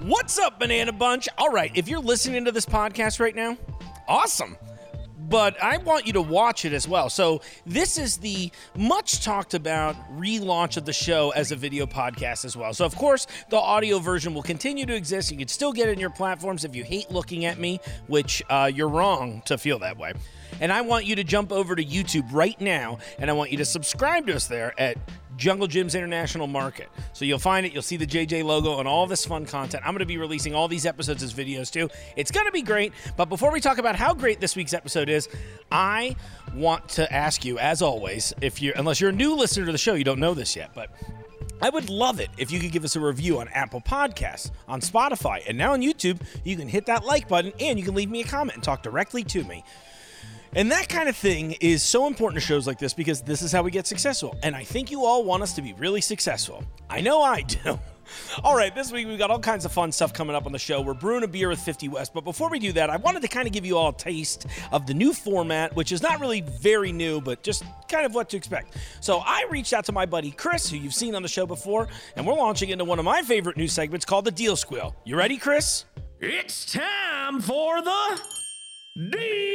What's up, Banana Bunch? All right, if you're listening to this podcast right now, awesome. But I want you to watch it as well. So, this is the much talked about relaunch of the show as a video podcast as well. So, of course, the audio version will continue to exist. You can still get it in your platforms if you hate looking at me, which uh, you're wrong to feel that way. And I want you to jump over to YouTube right now and I want you to subscribe to us there at Jungle Jim's International Market. So you'll find it, you'll see the JJ logo and all this fun content. I'm going to be releasing all these episodes as videos too. It's going to be great. But before we talk about how great this week's episode is, I want to ask you, as always, if you unless you're a new listener to the show, you don't know this yet, but I would love it if you could give us a review on Apple Podcasts, on Spotify, and now on YouTube. You can hit that like button and you can leave me a comment and talk directly to me. And that kind of thing is so important to shows like this because this is how we get successful. And I think you all want us to be really successful. I know I do. All right, this week we've got all kinds of fun stuff coming up on the show. We're brewing a beer with 50 West, but before we do that, I wanted to kind of give you all a taste of the new format, which is not really very new, but just kind of what to expect. So I reached out to my buddy Chris, who you've seen on the show before, and we're launching into one of my favorite new segments called the Deal Squeal. You ready, Chris? It's time for the Deal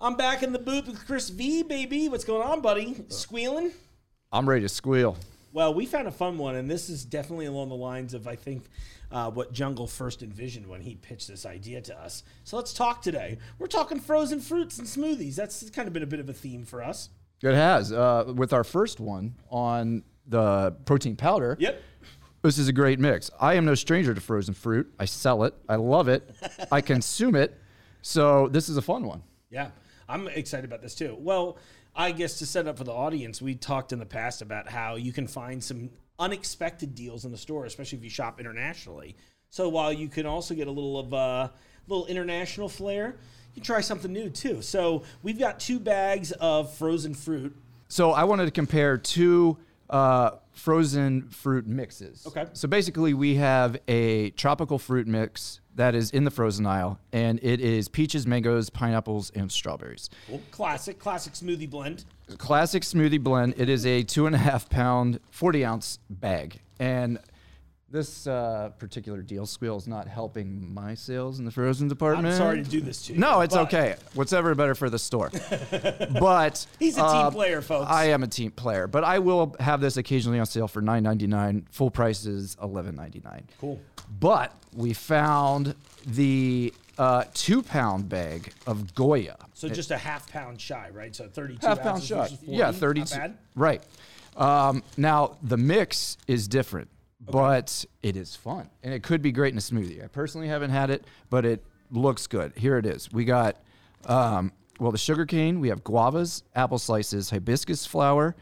I'm back in the booth with Chris V, baby. What's going on, buddy? Squealing? I'm ready to squeal. Well, we found a fun one, and this is definitely along the lines of, I think, uh, what Jungle first envisioned when he pitched this idea to us. So let's talk today. We're talking frozen fruits and smoothies. That's kind of been a bit of a theme for us. It has. Uh, with our first one on the protein powder. Yep. This is a great mix. I am no stranger to frozen fruit. I sell it. I love it. I consume it. So this is a fun one. Yeah, I'm excited about this too. Well, I guess to set up for the audience, we talked in the past about how you can find some unexpected deals in the store, especially if you shop internationally. So while you can also get a little of a little international flair, you try something new too. So we've got two bags of frozen fruit. So I wanted to compare two uh, frozen fruit mixes. Okay. So basically, we have a tropical fruit mix that is in the frozen aisle, and it is peaches, mangoes, pineapples, and strawberries. Well, classic, classic smoothie blend. Classic smoothie blend. It is a two and a half pound, 40 ounce bag. And this uh, particular deal squeal is not helping my sales in the frozen department. I'm sorry to do this to you. No, it's but okay. What's ever better for the store. but He's a team uh, player, folks. I am a team player, but I will have this occasionally on sale for $9.99. Full price is $11.99. Cool. But we found the uh, two pound bag of Goya. So just a half pound shy, right? So 32 half pound. 40. Yeah, Not 32. Right. Um, now the mix is different, but it is fun and it could be great in a smoothie. I personally haven't had it, but it looks good. Here it is. We got um, well the sugar cane. We have guavas, apple slices, hibiscus flower,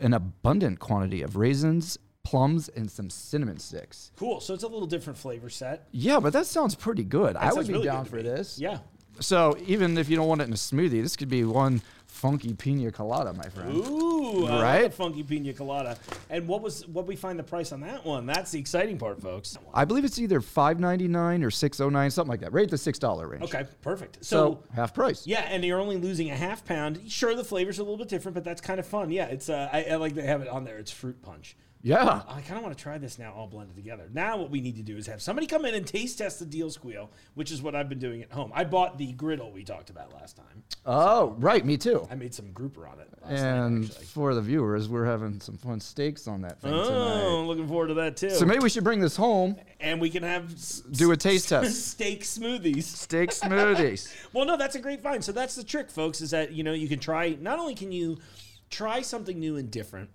an abundant quantity of raisins, plums, and some cinnamon sticks. Cool. So it's a little different flavor set. Yeah, but that sounds pretty good. I would be really down for this. Yeah. So even if you don't want it in a smoothie, this could be one funky pina colada, my friend. Ooh, I like Right? a funky pina colada. And what was what we find the price on that one? That's the exciting part, folks. I believe it's either five ninety nine or six oh nine, something like that. Right at the six dollar range. Okay, perfect. So, So, half price. yeah, and you're only losing a half pound. Sure, the flavors are a little bit different, but that's kind of fun. Yeah, it's uh, I, I like they have it on there. It's fruit punch. Yeah. I kind of want to try this now, all blended together. Now, what we need to do is have somebody come in and taste test the deal squeal, which is what I've been doing at home. I bought the griddle we talked about last time. Oh, right. Me too. I made some grouper on it. Last And night, for the viewers, we're having some fun steaks on that thing Oh, tonight. Looking forward to that too. So maybe we should bring this home, and we can have s- do a taste test. steak smoothies. Steak smoothies. Well, no, that's a great find. So that's the trick, folks, is that you know you can try. Not only can you try something new and different,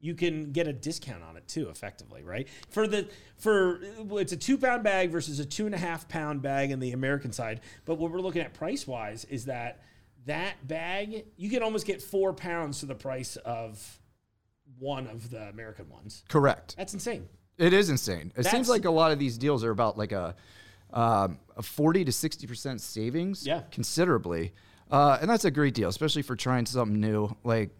you can get a discount on it too, effectively, right? For the for it's a two pound bag versus a two and a half pound bag in the American side. But what we're looking at price wise is that that bag you can almost get four pounds for the price of one of the American ones. Correct. That's insane. It is insane. It That's- seems like a lot of these deals are about like a, um, a 40 to 60% savings. Yeah. Considerably. Uh, and that's a great deal, especially for trying something new. Like,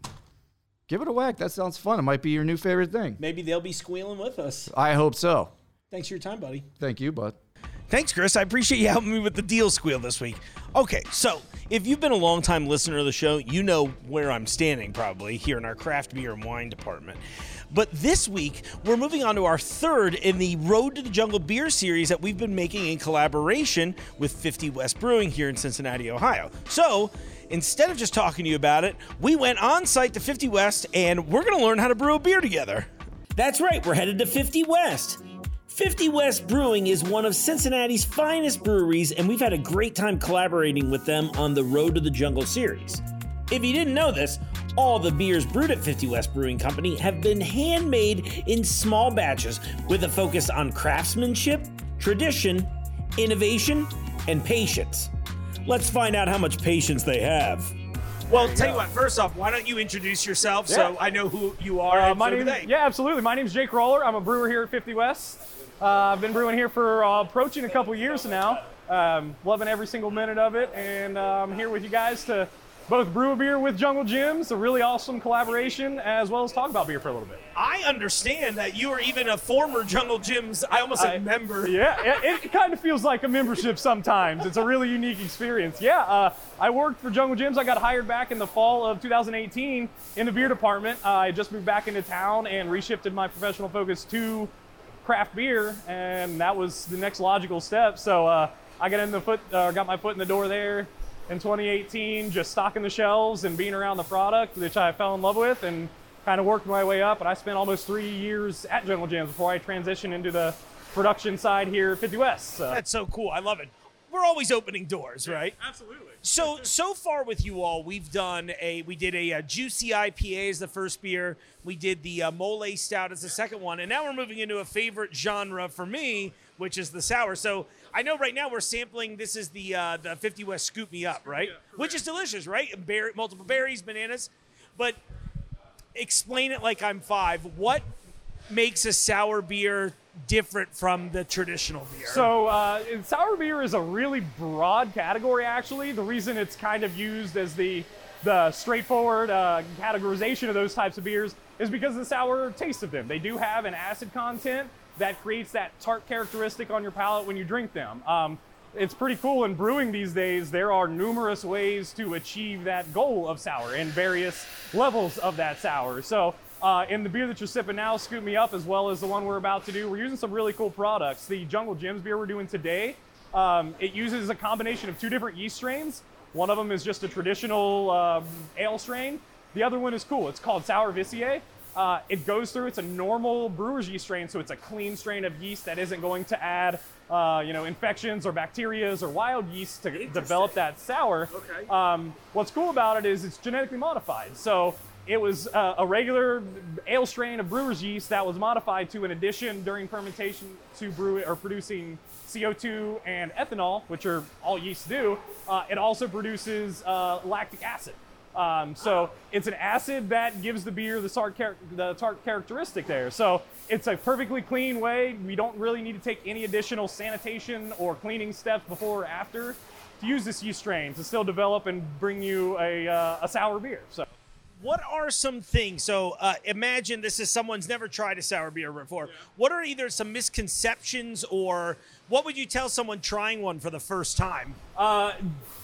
give it a whack. That sounds fun. It might be your new favorite thing. Maybe they'll be squealing with us. I hope so. Thanks for your time, buddy. Thank you, bud. Thanks, Chris. I appreciate you helping me with the deal squeal this week. Okay, so if you've been a long time listener of the show, you know where I'm standing probably here in our craft beer and wine department. But this week, we're moving on to our third in the Road to the Jungle beer series that we've been making in collaboration with 50 West Brewing here in Cincinnati, Ohio. So, instead of just talking to you about it, we went on site to 50 West and we're going to learn how to brew a beer together. That's right, we're headed to 50 West. 50 West Brewing is one of Cincinnati's finest breweries, and we've had a great time collaborating with them on the Road to the Jungle series. If you didn't know this, all the beers brewed at 50 West Brewing Company have been handmade in small batches with a focus on craftsmanship, tradition, innovation, and patience. Let's find out how much patience they have. Well, tell you what, first off, why don't you introduce yourself so I know who you are? Uh, my name, yeah, absolutely. My name is Jake Roller. I'm a brewer here at 50 West. Uh, I've been brewing here for uh, approaching a couple years now. Um, loving every single minute of it, and uh, I'm here with you guys to both brew a beer with Jungle Jim's, a really awesome collaboration, as well as talk about beer for a little bit. I understand that you are even a former Jungle Jim's. I almost said I- member. Yeah, it, it kind of feels like a membership sometimes. It's a really unique experience. Yeah, uh, I worked for Jungle Jim's. I got hired back in the fall of 2018 in the beer department. Uh, I just moved back into town and reshifted my professional focus to craft beer, and that was the next logical step. So uh, I got in the foot, uh, got my foot in the door there in 2018, just stocking the shelves and being around the product, which I fell in love with, and kind of worked my way up. And I spent almost three years at General Gyms before I transitioned into the production side here at 50 West. So. That's so cool. I love it. We're always opening doors, right? Absolutely. So so far with you all, we've done a we did a, uh juicy IPA as the first beer. We did the uh, mole stout as the second one, and now we're moving into a favorite genre for me, which is the sour. So I know right now we're sampling. This is the uh, the 50 West Scoop Me Up, right? Which is delicious, right? Berry, multiple berries, bananas, but explain it like I'm five. What makes a sour beer different from the traditional beer? So, uh, sour beer is a really broad category, actually. The reason it's kind of used as the the straightforward uh, categorization of those types of beers is because of the sour taste of them. They do have an acid content that creates that tart characteristic on your palate when you drink them. Um, it's pretty cool in brewing these days. There are numerous ways to achieve that goal of sour and various levels of that sour. So, uh, in the beer that you're sipping now, Scoop Me Up, as well as the one we're about to do, we're using some really cool products. The Jungle Jim's beer we're doing today, um, it uses a combination of two different yeast strains. One of them is just a traditional um, ale strain. The other one is cool. It's called Sourvisiae. Uh, it goes through. It's a normal brewer's yeast strain, so it's a clean strain of yeast that isn't going to add, uh, you know, infections or bacterias or wild yeast to develop that sour. Okay. Um, what's cool about it is it's genetically modified. So it was uh, a regular ale strain of brewer's yeast that was modified to an addition during fermentation to brew it or producing CO2 and ethanol, which are all yeasts do. Uh, it also produces uh, lactic acid. Um, so it's an acid that gives the beer the tart, char- the tart characteristic there. So it's a perfectly clean way. We don't really need to take any additional sanitation or cleaning steps before or after to use this yeast strain to still develop and bring you a, uh, a sour beer. So what are some things? So uh, imagine this is someone's never tried a sour beer before. What are either some misconceptions or what would you tell someone trying one for the first time? Uh,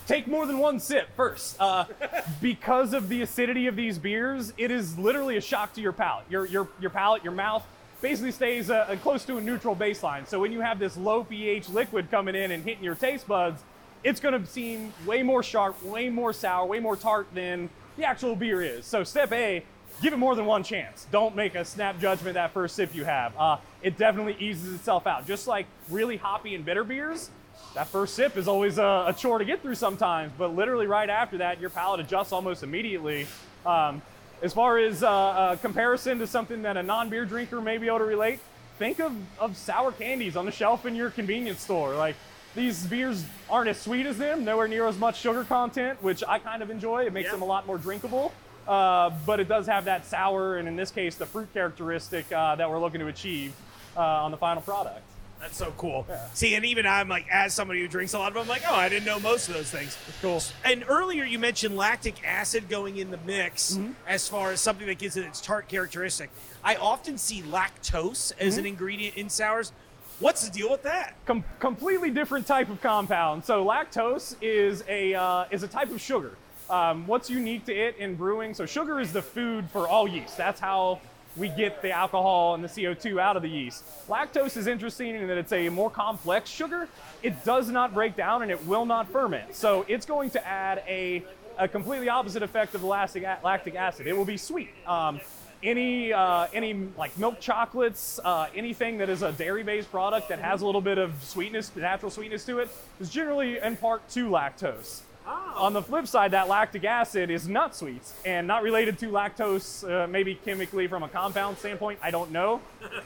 take more than one sip first. Uh, because of the acidity of these beers, it is literally a shock to your palate. Your your your palate, your mouth basically stays uh, close to a neutral baseline. So when you have this low pH liquid coming in and hitting your taste buds, it's going to seem way more sharp, way more sour, way more tart than the actual beer is. So step A, give it more than one chance. Don't make a snap judgment that first sip you have. Uh, it definitely eases itself out. Just like really hoppy and bitter beers, that first sip is always a, a chore to get through sometimes, but literally right after that, your palate adjusts almost immediately. Um, as far as uh, uh, comparison to something that a non-beer drinker may be able to relate, think of, of sour candies on the shelf in your convenience store. Like these beers aren't as sweet as them, nowhere near as much sugar content, which I kind of enjoy. It makes Yeah. them a lot more drinkable. Uh, but it does have that sour, and in this case, the fruit characteristic uh, that we're looking to achieve uh, on the final product. That's so cool. See, and even I'm like, as somebody who drinks a lot of them, I'm like, oh, I didn't know most of those things. it's Cool. And earlier you mentioned lactic acid going in the mix Mm-hmm. as far as something that gives it its tart characteristic. I often see lactose as Mm-hmm. an ingredient in sours. What's the deal with that? Com- completely different type of compound. So lactose is a uh, is a type of sugar. Um, what's unique to it in brewing? So sugar is the food for all yeast. That's how we get the alcohol and the CO2 out of the yeast. Lactose is interesting in that it's a more complex sugar. It does not break down and it will not ferment. So it's going to add a, a completely opposite effect of the lactic, acid. It will be sweet. Um, any uh, any like milk chocolates, uh, anything that is a dairy-based product that has a little bit of sweetness, natural sweetness to it, is generally in part to lactose. On the flip side, that lactic acid is not sweet and not related to lactose, uh, maybe chemically from a compound standpoint. I don't know,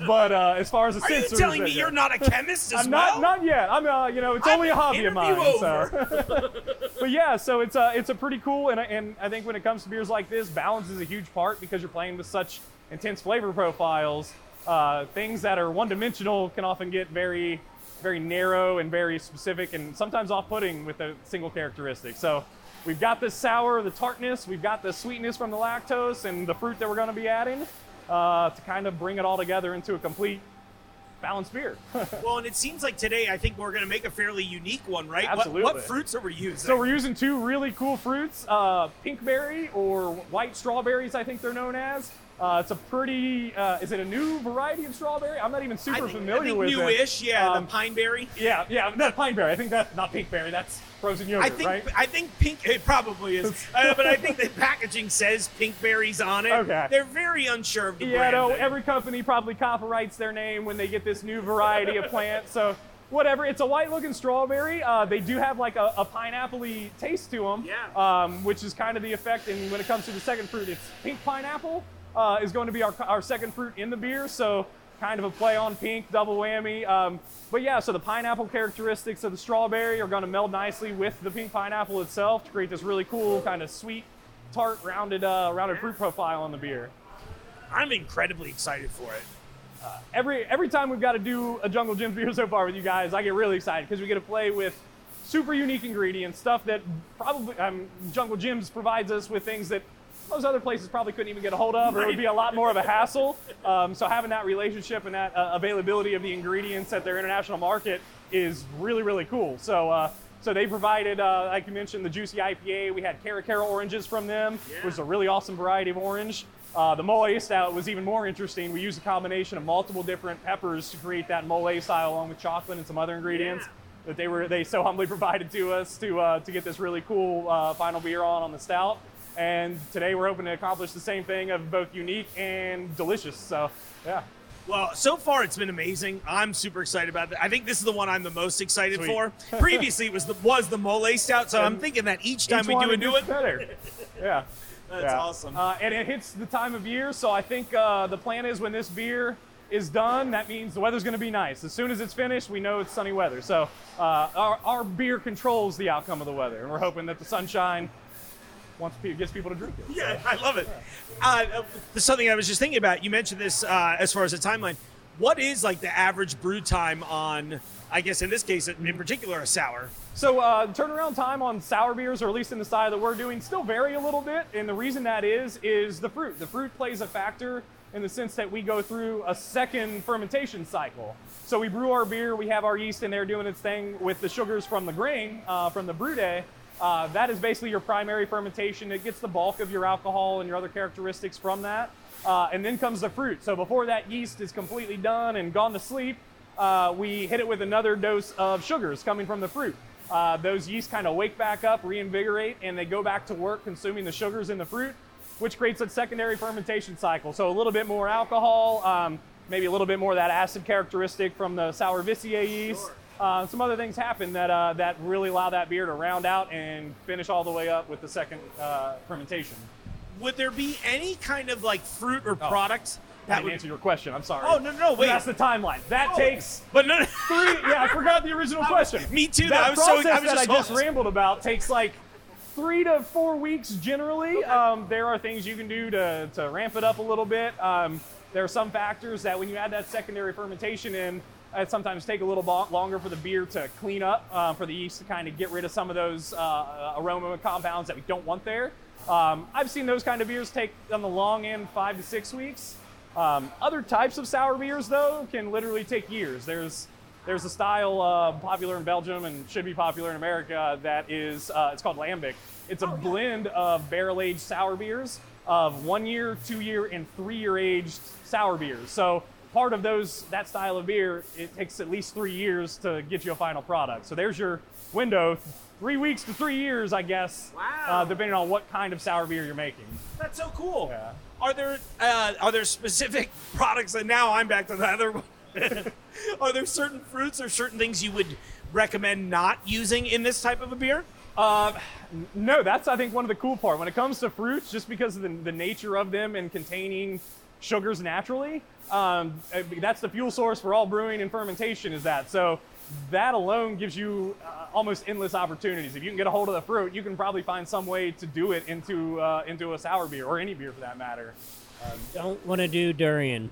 but uh, as far as the Are you telling me you're not a chemist as I'm well? not, not yet. I'm, uh, you know, it's only a I'm hobby of mine. So. but yeah, so it's a, it's a pretty cool, and, I- and I think when it comes to beers like this, balance is a huge part because you're playing with such intense flavor profiles. Uh, things that are one-dimensional can often get very, very narrow and very specific, and sometimes off-putting with a single characteristic. So we've got the sour, the tartness, we've got the sweetness from the lactose, and the fruit that we're going to be adding uh, to kind of bring it all together into a complete balanced beer. Well, and it seems like today I think we're going to make a fairly unique one, right? What- Absolutely. What, fruits are we using? So we're using two really cool fruits, uh, pinkberry or white strawberries, I think they're known as. Uh, it's a pretty, uh, is it a new variety of strawberry? I'm not even super think, familiar I think with it. newish, yeah, Um, the pineberry. Yeah, yeah, that pineberry. I think that's not pinkberry. That's frozen yogurt, I think right? I think pink it probably is, uh, but I think the packaging says pink berries on it. Okay. They're very unsure of the Yeah, brand. no, name. every company probably copyrights their name when they get this new variety of plant. So whatever, it's a white-looking strawberry. Uh, they do have like a, a pineapple-y taste to them, Yeah. um, which is kind of the effect. And when it comes to the second fruit, it's pink pineapple uh, is going to be our, our second fruit in the beer. So kind of a play on pink, double whammy. Um, but yeah, so the pineapple characteristics of the strawberry are going to meld nicely with the pink pineapple itself to create this really cool kind of sweet, tart, rounded, uh, rounded fruit profile on the beer. I'm incredibly excited for it. every every time we've got to do a Jungle Jim's beer so far with you guys, I get really excited because we get to play with super unique ingredients, stuff that probably um, Jungle Jim's provides us with things that most other places probably couldn't even get a hold of, or it would be a lot more of a hassle. Um, so having that relationship and that uh, availability of the ingredients at their international market is really really cool. So. Uh, so they provided, uh, like you mentioned, the juicy IPA. We had Cara Cara oranges from them, which is a really awesome variety of orange. Uh, the mole stout was even more interesting. We used a combination of multiple different peppers to create that mole style, along with chocolate and some other ingredients that they were they so humbly provided to us to uh, to get this really cool uh, final beer on on the stout. And today we're hoping to accomplish the same thing of both unique and delicious. So yeah, Well, so far it's been amazing. I'm super excited about it. I think this is the one I'm the most excited Sweet. for. Previously, it was the was the mole stout, so I'm thinking that each time Each we do a it new gets one, better. Yeah. That's Yeah. awesome. Uh, and it hits the time of year, so I think uh, the plan is when this beer is done, that means the weather's going to be nice. As soon as it's finished, we know it's sunny weather. So uh, our, our beer controls the outcome of the weather, and we're hoping that the sunshine wants pe- gets people to drink it. Yeah, I love it. Uh, uh, something I was just thinking about. You mentioned this uh, as far as the timeline. What is like the average brew time on? I guess in this case, in particular, a sour. So uh, turnaround time on sour beers, or at least in the style that we're doing, still vary a little bit. And the reason that is is the fruit. The fruit plays a factor in the sense that we go through a second fermentation cycle. So we brew our beer, we have our yeast in there doing its thing with the sugars from the grain, uh, from the brew day. Uh, that is basically your primary fermentation. It gets the bulk of your alcohol and your other characteristics from that. Uh, and then comes the fruit. So before that yeast is completely done and gone to sleep, uh, we hit it with another dose of sugars coming from the fruit. Uh, those yeast kind of wake back up, reinvigorate, and they go back to work consuming the sugars in the fruit, which creates a secondary fermentation cycle. So a little bit more alcohol, um, maybe a little bit more of that acid characteristic from the Sourvisiae yeast. Uh, some other things happen that uh, that really allow that beer to round out and finish all the way up with the second uh, fermentation. Would there be any kind of like fruit or Oh. product I that didn't would? answer your question. I'm sorry. Oh, no, no, wait. That's the timeline. That Oh, takes But no, three. Yeah, I forgot the original question. Me too. That I was so- process I was that just I just rambled about takes like three to four weeks generally. Um, there are things you can do to, to ramp it up a little bit. Um, there are some factors that when you add that secondary fermentation in, it sometimes take a little longer for the beer to clean up, uh, for the yeast to kind of get rid of some of those uh, aroma compounds that we don't want there. Um, I've seen those kind of beers take on the long end five to six weeks. Um, other types of sour beers, though, can literally take years. There's there's a style uh, popular in Belgium and should be popular in America that is uh, it's called lambic. It's a blend of barrel aged sour beers of one year, two year, and three year aged sour beers. So part of those that style of beer, it takes at least three years to get you a final product. So there's your window, three weeks to three years, I guess, Wow. uh, depending on what kind of sour beer you're making. That's so cool. Yeah. Are there uh, are there specific products? And now I'm back to the other. one. are there certain fruits or certain things you would recommend not using in this type of a beer? Uh, no, that's I think one of the cool part when it comes to fruits, just because of the, the nature of them and containing sugars naturally. Um, that's the fuel source for all brewing and fermentation. Is that so? That alone gives you uh, almost endless opportunities. If you can get a hold of the fruit, you can probably find some way to do it into uh, into a sour beer or any beer for that matter. Don't want to do durian.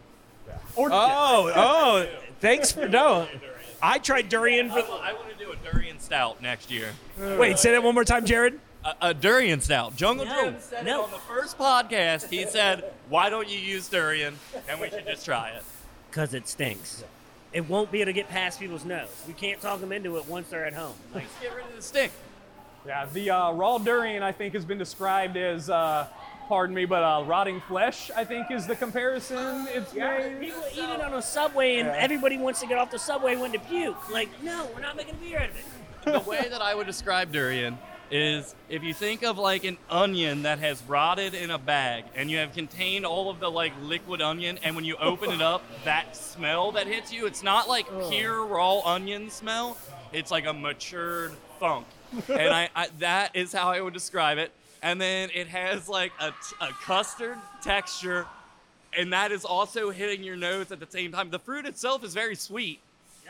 Or Oh, oh, thanks for no. I tried durian for. I want to do a durian stout next year. Wait, say that one more time, Jared. A, a durian stout. Jungle No, Jim said no. it on the first podcast. He said, "Why don't you use durian?" And we should just try it. Because it stinks. It won't be able to get past people's nose. We can't talk them into it once they're at home. Like, Let's get rid of the stink. Yeah, the uh, raw durian I think has been described as, uh, pardon me, but uh, rotting flesh. I think is the comparison it's made. people eat it on a subway, and Yeah. everybody wants to get off the subway when to puke. Like, no, we're not making a beer out of it. the way that I would describe durian is if you think of like an onion that has rotted in a bag and you have contained all of the like liquid onion and when you open it up that smell that hits you it's not like pure raw onion smell. It's like a matured funk. And I, I that is how I would describe it. And then it has like a, a custard texture and that is also hitting your nose at the same time. The fruit itself is very sweet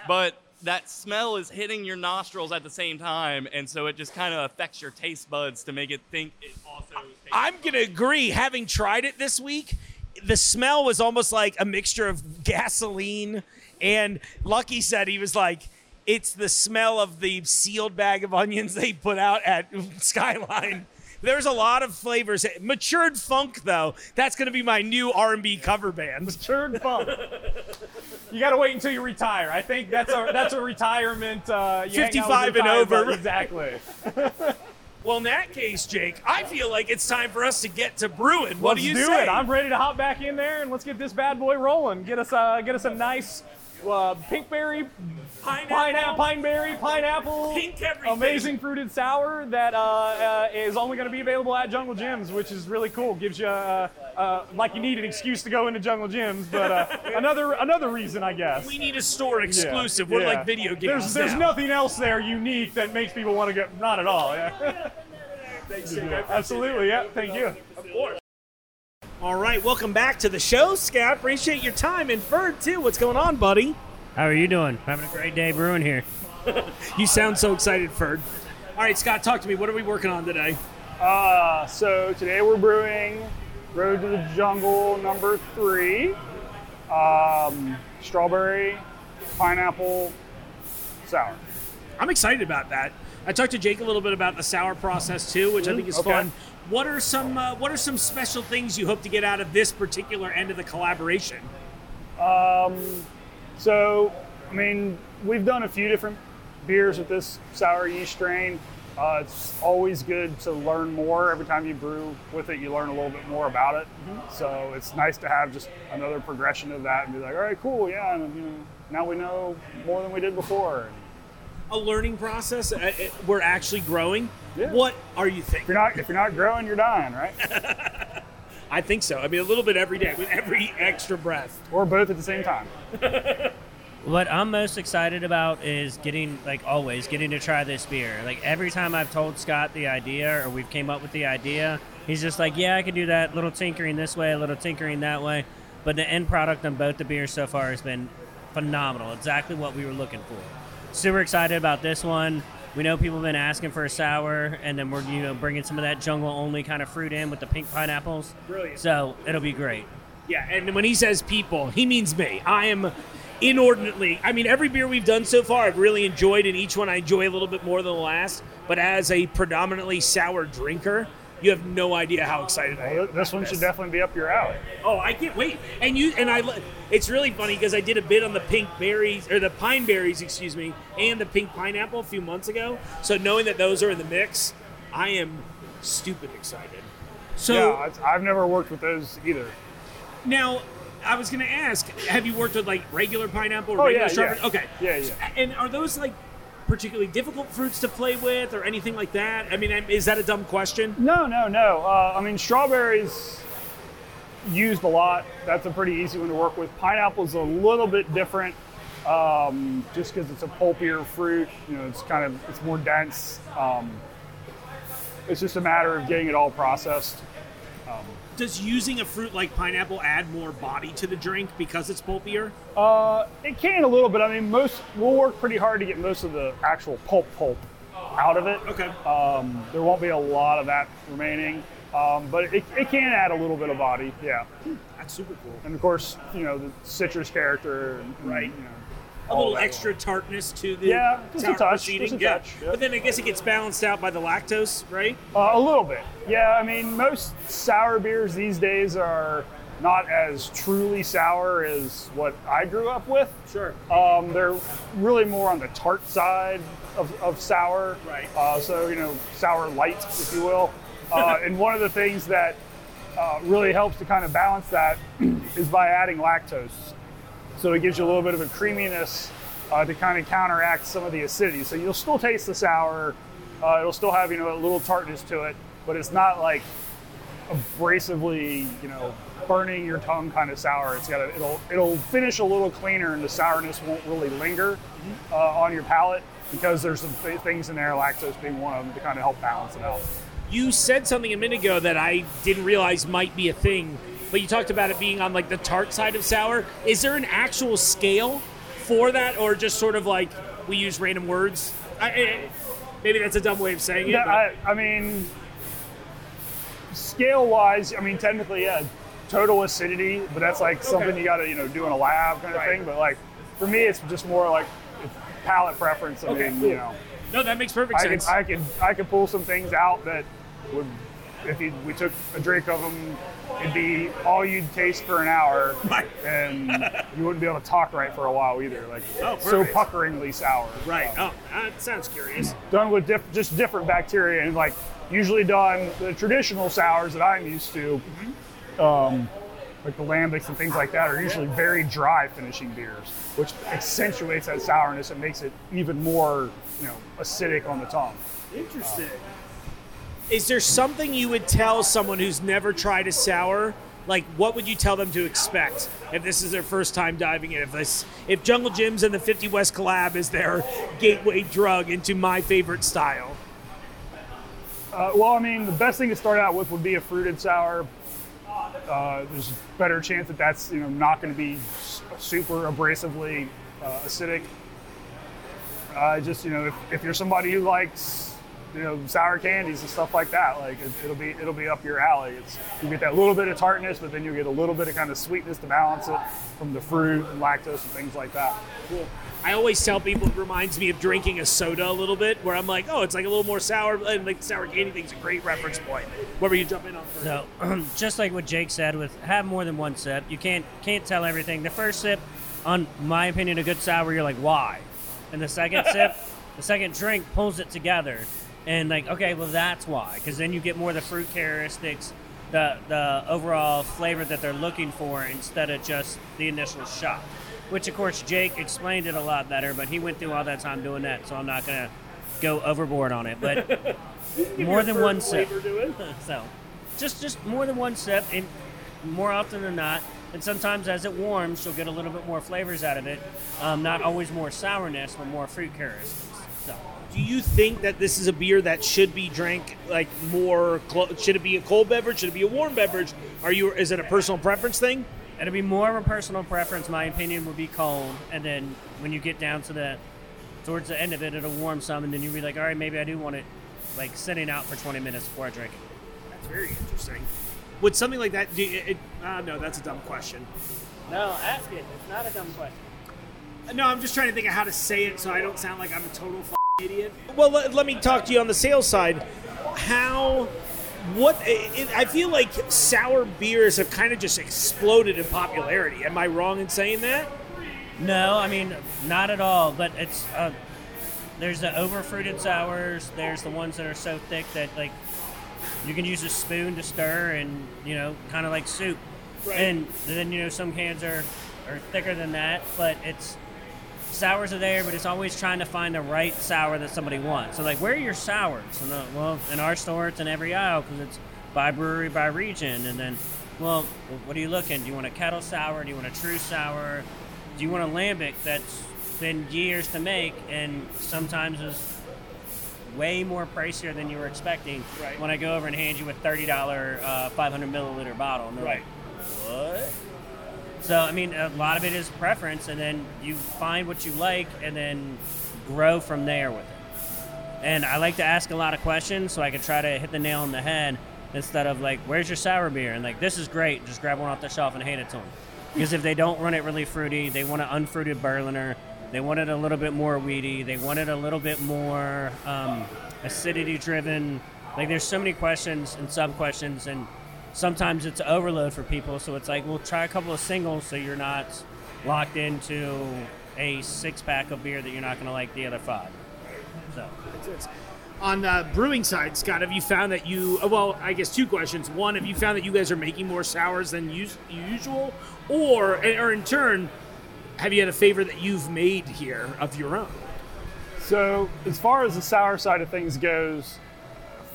but that smell is hitting your nostrils at the same time, and so it just kind of affects your taste buds to make it think it also. I'm gonna agree. Having tried it this week, the smell was almost like a mixture of gasoline and Lucky said he was like, it's the smell of the sealed bag of onions they put out at Skyline. There's a lot of flavors. Matured funk, though, that's gonna be my new R&B cover band. Matured funk. You got to wait until you retire. I think that's a that's a retirement. Uh, you hang out 55 and over. Exactly. Well, in that case, Jake, I feel like it's time for us to get to brewing. What let's do you do say? it. I'm ready to hop back in there and let's get this bad boy rolling. Get us uh, get us a nice uh, pinkberry, Pineapple. pineapple, pineberry, pineapple, Pink everything. amazing fruited sour that uh, uh, is only going to be available at Jungle Jim's, which is really cool. Gives you uh, uh, like you need an excuse to go into Jungle Jim's, but uh, another another reason, I guess. we need a store Yeah, exclusive. We're yeah. like video games. There's there's now. nothing else there unique that makes people want to get. Not at all. Yeah. Absolutely. Yeah. Thank you. All right, welcome back to the show, Scott. Appreciate your time and Ferd too. What's going on, buddy? How are you doing? Having a great day brewing here. You sound so excited, Ferd. All right, Scott, talk to me. What are we working on today? Uh, so today we're brewing Road to the Jungle number three. Um, strawberry, pineapple, sour. I'm excited about that. I talked to Jake a little bit about the sour process too, which I think is okay. fun. What are some uh, What are some special things you hope to get out of this particular end of the collaboration? So, I mean, we've done a few different beers with this sour yeast strain. Uh, it's always good to learn more. Every time you brew with it, you learn a little bit more about it. So it's nice to have just another progression of that and be like, all right, cool, yeah, and you know, now we know more than we did before. A learning process. Uh, we're actually growing. Yeah. What are you thinking? If you're not if you're not growing, you're dying, right? I think so. I mean, a little bit every day with every extra breath. or both at the same time. What I'm most excited about is getting, like always, getting to try this beer. Like every time I've told Scott the idea or we've came up with the idea, he's just like, "Yeah, I could do that. Little tinkering this way, a little tinkering that way." But the end product on both the beers so far has been phenomenal. Exactly what we were looking for. Super excited about this one. We know people have been asking for a sour, and then we're you know bringing some of that jungle only kind of fruit in with the pink pineapples. Brilliant. So it'll be great. Yeah, and when he says people, he means me. I am inordinately. I mean, every beer we've done so far, I've really enjoyed, and each one I enjoy a little bit more than the last. But as a predominantly sour drinker, You have no idea how excited I am. This one should definitely be up your alley. Oh, I can't wait. And you and I, it's really funny because I did a bit on the pink berries or the pine berries, excuse me, and the pink pineapple a few months ago. So knowing that those are in the mix, I am stupid excited. So yeah, I've never worked with those either. now, I was going to ask: Have you worked with like regular pineapple or Oh, regular yeah, strawberry? yeah. Okay. Yeah, yeah. And are those like particularly difficult fruits to play with, or anything like that? I mean, is that a dumb question? No, no, no. Uh, I mean, strawberries used a lot. That's a pretty easy one to work with. Pineapple is a little bit different, um, just because it's a pulpier fruit. You know, it's kind of it's more dense. Um, it's just a matter of getting it all processed. Does using a fruit like pineapple add more body to the drink because it's pulpier? Uh, it can a little bit. I mean, most we'll work pretty hard to get most of the actual pulp pulp out of it. Okay. Um, there won't be a lot of that remaining, um, but it, it can add a little bit of body. Yeah. That's super cool. and of course, you know the citrus character, and, Right. You know, a all little extra tartness to the Yeah, just a touch, just a yeah. touch, yeah. But then I guess it gets balanced out by the lactose, right? Uh, a little bit. Yeah, I mean, most sour beers these days are not as truly sour as what I grew up with. Sure. Um, they're really more on the tart side of, of sour. Right. Uh, so, you know, sour light, if you will. Uh, and one of the things that uh, really helps to kind of balance that is by adding lactose. So it gives you a little bit of a creaminess uh, to kind of counteract some of the acidity. So you'll still taste the sour. Uh, it'll still have, you know, a little tartness to it, but it's not like abrasively, you know, burning your tongue kind of sour. It's got a, it'll it'll finish a little cleaner, and the sourness won't really linger uh, on your palate because there's some th- things in there, lactose being one of them, to kind of help balance it out. You said something a minute ago that I didn't realize might be a thing, but you talked about it being on like the tart side of sour. Is there an actual scale for that, or just sort of like we use random words? I, I, maybe that's a dumb way of saying it. Yeah, but- I, I mean, scale wise, I mean, technically, yeah, total acidity, but that's like something you got to, you know, do in a lab kind of Right. thing. But like, for me, it's just more like it's palate preference. I Okay, mean, cool. you know, no, that makes perfect I sense. I could, I could pull some things out that would, if you, we took a drink of them, it'd be all you'd taste for an hour, and you wouldn't be able to talk right for a while either. Like, Oh, so puckeringly sour. right. Oh, that sounds curious. done with diff- just different bacteria and like usually done the traditional sours that I'm used to, um, like the lambics and things like that are usually very dry finishing beers, which accentuates that sourness and makes it even more, you know, acidic on the tongue. Interesting. Is there something you would tell someone who's never tried a sour? Like, what would you tell them to expect if this is their first time diving in? If this, if Jungle Jim's and the 50 West collab is their gateway drug into my favorite style? Uh, well, I mean, the best thing to start out with would be a fruited sour. Uh, there's a better chance that that's you know not going to be super abrasively uh, acidic. Uh, just you know, if, if you're somebody who likes you know sour candies and stuff like that, like it, it'll be it'll be up your alley. It's you get that little bit of tartness, but then you get a little bit of kind of sweetness to balance it from the fruit and lactose and things like that. Cool. I always tell people it reminds me of drinking a soda a little bit, where I'm like, oh, it's like a little more sour, and like sour candy thing's a great reference point. Where were you jumping on first? So, just like what Jake said, with have more than one sip, you can't can't tell everything. The first sip, on my opinion, a good sour, you're like, why? And the second sip, the second drink pulls it together, and like, okay, well that's why, because then you get more of the fruit characteristics, the the overall flavor that they're looking for instead of just the initial shot. Which of course Jake explained it a lot better, but he went through all that time doing that, so I'm not gonna go overboard on it. But more than one sip. So, just just more than one sip, and more often than not, and sometimes as it warms, you'll get a little bit more flavors out of it. Um, not always more sourness, but more fruit characteristics. So, Do you think that this is a beer that should be drank like more? Clo- should it be a cold beverage? Should it be a warm beverage? Are you? Is it a personal preference thing? it'll be more of a personal preference. My opinion would be cold, and then when you get down to the towards the end of it, it'll warm some, and then you'll be like, all right, maybe I do want it like sitting out for 20 minutes before I drink it. That's very interesting. Would something like that? Do it, it, uh, no, that's a dumb question. No, ask it. It's not a dumb question. No, I'm just trying to think of how to say it so I don't sound like I'm a total idiot. Well, let, let me talk to you on the sales side. How what it, I feel like sour beers have kind of just exploded in popularity. Am I wrong in saying that? No, I mean not at all. But it's uh, there's the over fruited sours. There's the ones that are so thick that like you can use a spoon to stir and you know kind of like soup. Right. And then you know some cans are are thicker than that, but it's sours are there, but it's always trying to find the right sour that somebody wants. So like, where are your sours? And the, well, in our store, it's in every aisle because it's by brewery by region. And then, well, what are you looking? Do you want a kettle sour? Do you want a true sour? Do you want a lambic that's been years to make and sometimes is way more pricier than you were expecting Right. when I go over and hand you a thirty dollar uh, five hundred milliliter bottle. And they're Right. like, what? So I mean, a lot of it is preference, and then you find what you like, and then grow from there with it. And I like to ask a lot of questions so I can try to hit the nail on the head instead of like, "Where's your sour beer?" and like, "This is great." Just grab one off the shelf and hand it to them. Because if they don't run it really fruity, they want an unfruited Berliner. They want it a little bit more weedy. They want it a little bit more um, acidity driven. Like there's so many questions and sub questions, and sometimes it's overload for people. So it's like, we'll try a couple of singles so you're not locked into a six pack of beer that you're not going to like the other five. So On the brewing side, Scott, have you found that you? uh, Well, I guess two questions. One, have you found that you guys are making more sours than us- usual, or or in turn, have you had a favorite that you've made here of your own? So, as far as the sour side of things goes,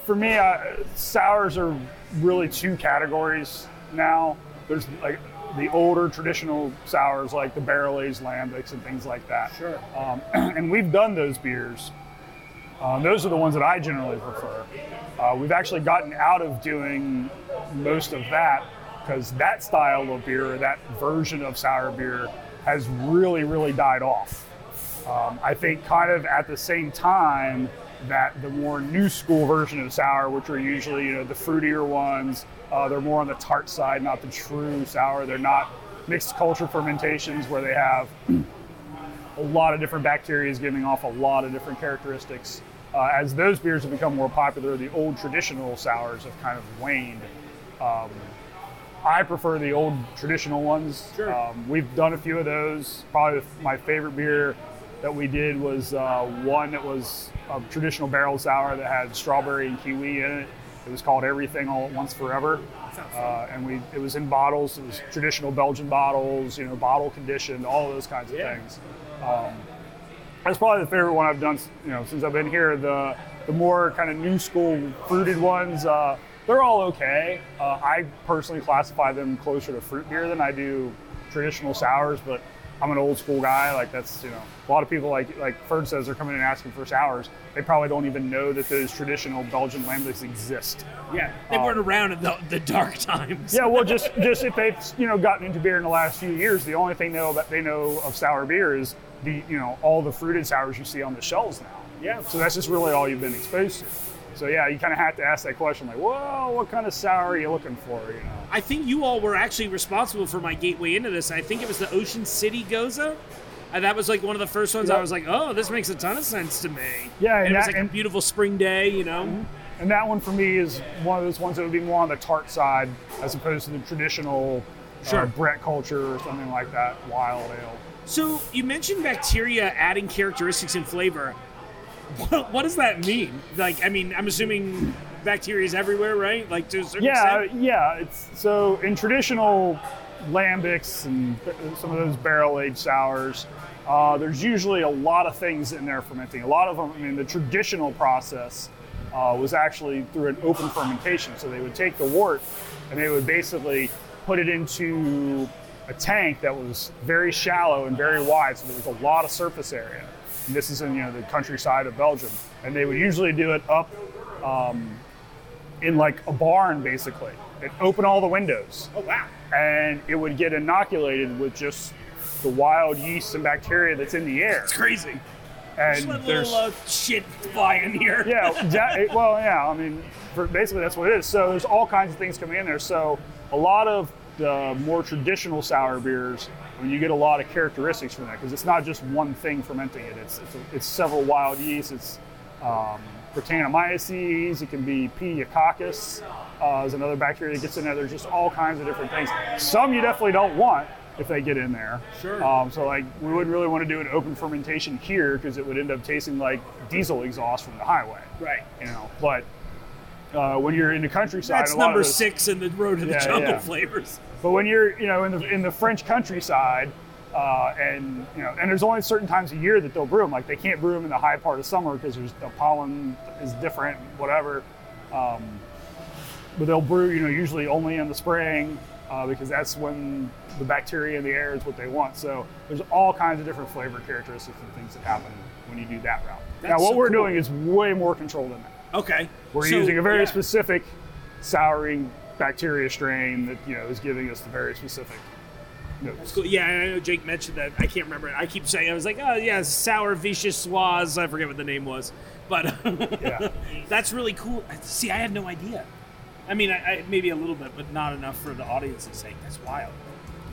for me, I, sours are really two categories now. There's like the older traditional sours, like the barrel aged lambics and things like that. Sure. Um, and we've done those beers. Um, those are the ones that I generally prefer. Uh, we've actually gotten out of doing most of that because that style of beer, that version of sour beer, has really, really died off. Um, I think kind of at the same time that the more new school version of sour, which are usually you know the fruitier ones, uh, they're more on the tart side, not the true sour. They're not mixed culture fermentations where they have a lot of different bacteria giving off a lot of different characteristics. Uh, as those beers have become more popular, the old traditional sours have kind of waned. Um, I prefer the old traditional ones. Sure. Um, we've done a few of those. Probably my favorite beer that we did was uh, one that was a traditional barrel sour that had strawberry and kiwi in it. It was called Everything All at Once Forever. Uh, and we it was in bottles. It was traditional Belgian bottles, you know, bottle conditioned, all those kinds of Yeah. things. Um, that's probably the favorite one I've done, you know, since I've been here. The the more kind of new school fruited ones, uh, they're all okay. Uh, I personally classify them closer to fruit beer than I do traditional sours, but I'm an old school guy. Like that's you know, a lot of people like like Ferd says they're coming in asking for sours. They probably don't even know that those traditional Belgian lambics exist. Yeah, they weren't um, around in the, the dark times. Yeah, well, just just if they've you know gotten into beer in the last few years, the only thing they know that they know of sour beer is the you know all the fruited sours you see on the shelves now. Yeah. So that's just really all you've been exposed to. So yeah, you kind of have to ask that question, like, whoa, what kind of sour are you looking for? You know. I think you all were actually responsible for my gateway into this. I think it was the Ocean City Gose. And that was like one of the first ones I was like, oh, this makes a ton of sense to me. Yeah, and and it was that- like a beautiful spring day, you know. And that one for me is one of those ones that would be more on the tart side as opposed to the traditional Sure. uh, Brett culture or something like that, wild ale. So you mentioned bacteria adding characteristics and flavor. What, what does that mean? Like, I mean, I'm assuming bacteria is everywhere, right? Like to a certain Yeah, extent. yeah. It's so in traditional lambics and some of those barrel aged sours. Uh, there's usually a lot of things in there fermenting. A lot of them. I mean, the traditional process uh, was actually through an open fermentation. So they would take the wort and they would basically put it into a tank that was very shallow and very wide, so there was a lot of surface area. And this is in you know the countryside of Belgium, and they would usually do it up um, in like a barn basically. They'd open all the windows. Oh wow. And it would get inoculated with just the wild yeast and bacteria that's in the air. It's crazy. And Just let a there's little uh, shit flying here. yeah, that, well, yeah. I mean, for, basically that's what it is. So there's all kinds of things coming in there. So a lot of the more traditional sour beers, I mean, you get a lot of characteristics from that because it's not just one thing fermenting it. It's it's, it's several wild yeasts. It's um, Brettanomyces, it can be Pediococcus, uh, is another bacteria that gets in there. There's just all kinds of different things. Some you definitely don't want if they get in there. Sure. Um, so like we wouldn't really want to do an open fermentation here because it would end up tasting like diesel exhaust from the highway. Right. You know, but uh, when you're in the countryside, That's a lot of number those- six in the road to the Yeah, jungle yeah. flavors. But when you're, you know, in the in the French countryside, uh, and you know, and there's only certain times a year that they'll brew them. Like they can't brew them in the high part of summer because there's the pollen is different, whatever. Um, but they'll brew, you know, usually only in the spring uh, because that's when the bacteria in the air is what they want. So there's all kinds of different flavor characteristics and things that happen when you do that route. now, what so we're cool. doing is way more controlled than that. Okay. We're So, using a very yeah. specific souring bacteria strain that you know is giving us the very specific notes. Cool. Yeah, I know Jake mentioned that. I can't remember. I keep saying I was like, oh yeah, sour vichyssoise. I forget what the name was, but Yeah. that's really cool. See, I had no idea. I mean, I, I, maybe a little bit, but not enough for the audience's sake. That's wild.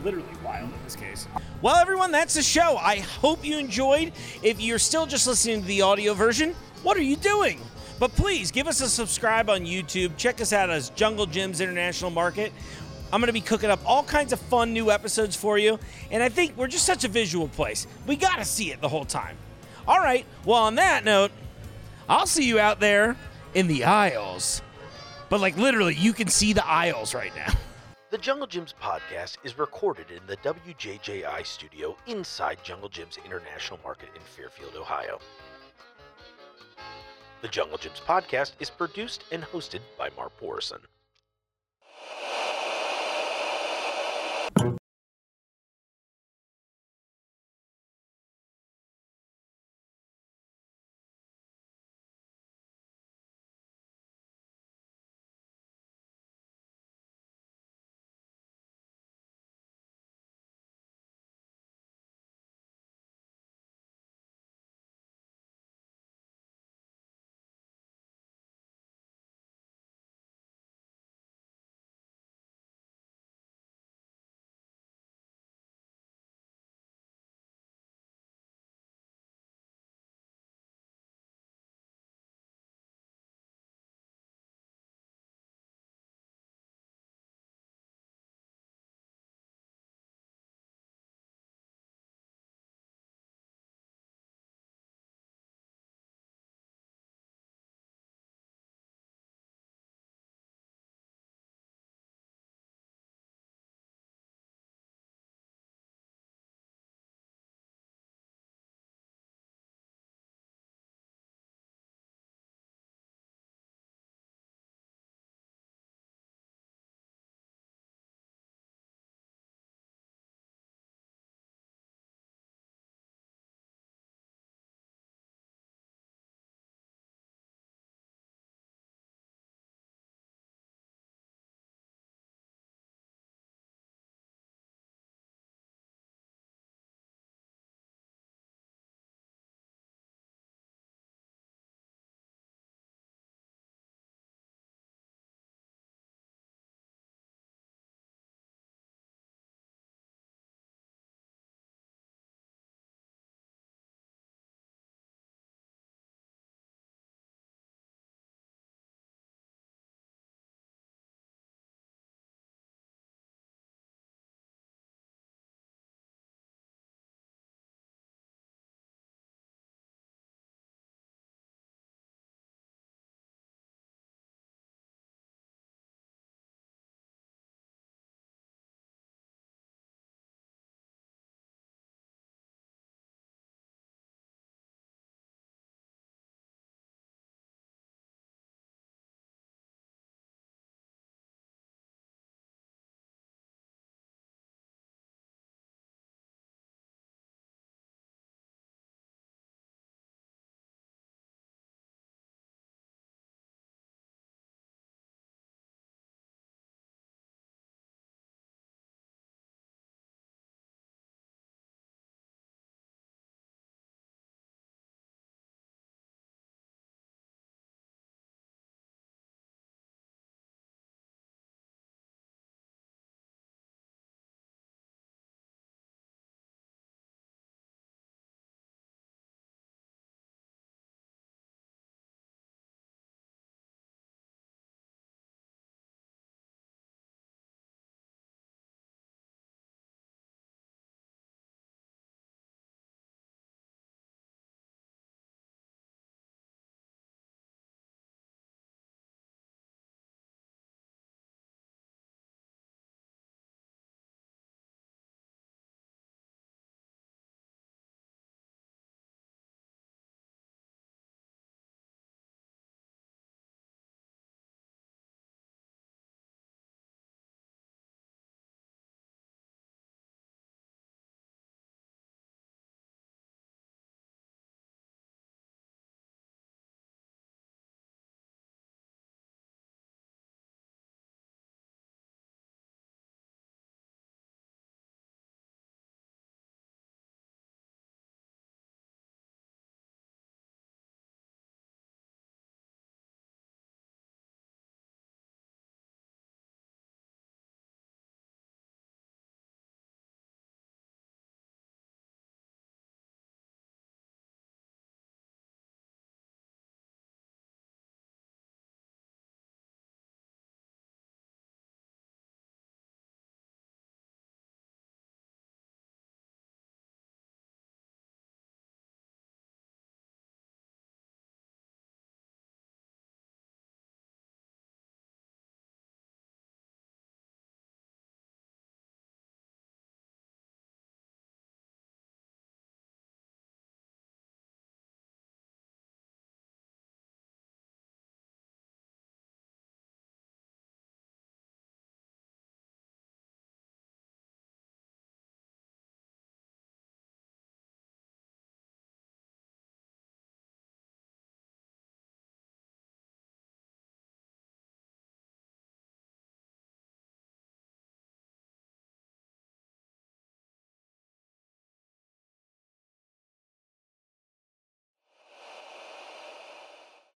Literally wild in this case. Well, everyone, that's the show. I hope you enjoyed. If you're still just listening to the audio version, what are you doing? But please give us a subscribe on YouTube. Check us out as Jungle Jim's International Market. I'm going to be cooking up all kinds of fun new episodes for you. And I think we're just such a visual place. We got to see it the whole time. All right. Well, on that note, I'll see you out there in the aisles. But, like, literally, you can see the aisles right now. The Jungle Jim's podcast is recorded in the WJJI studio inside Jungle Jim's International Market in Fairfield, Ohio. The Jungle Jim's podcast is produced and hosted by Mark Borison.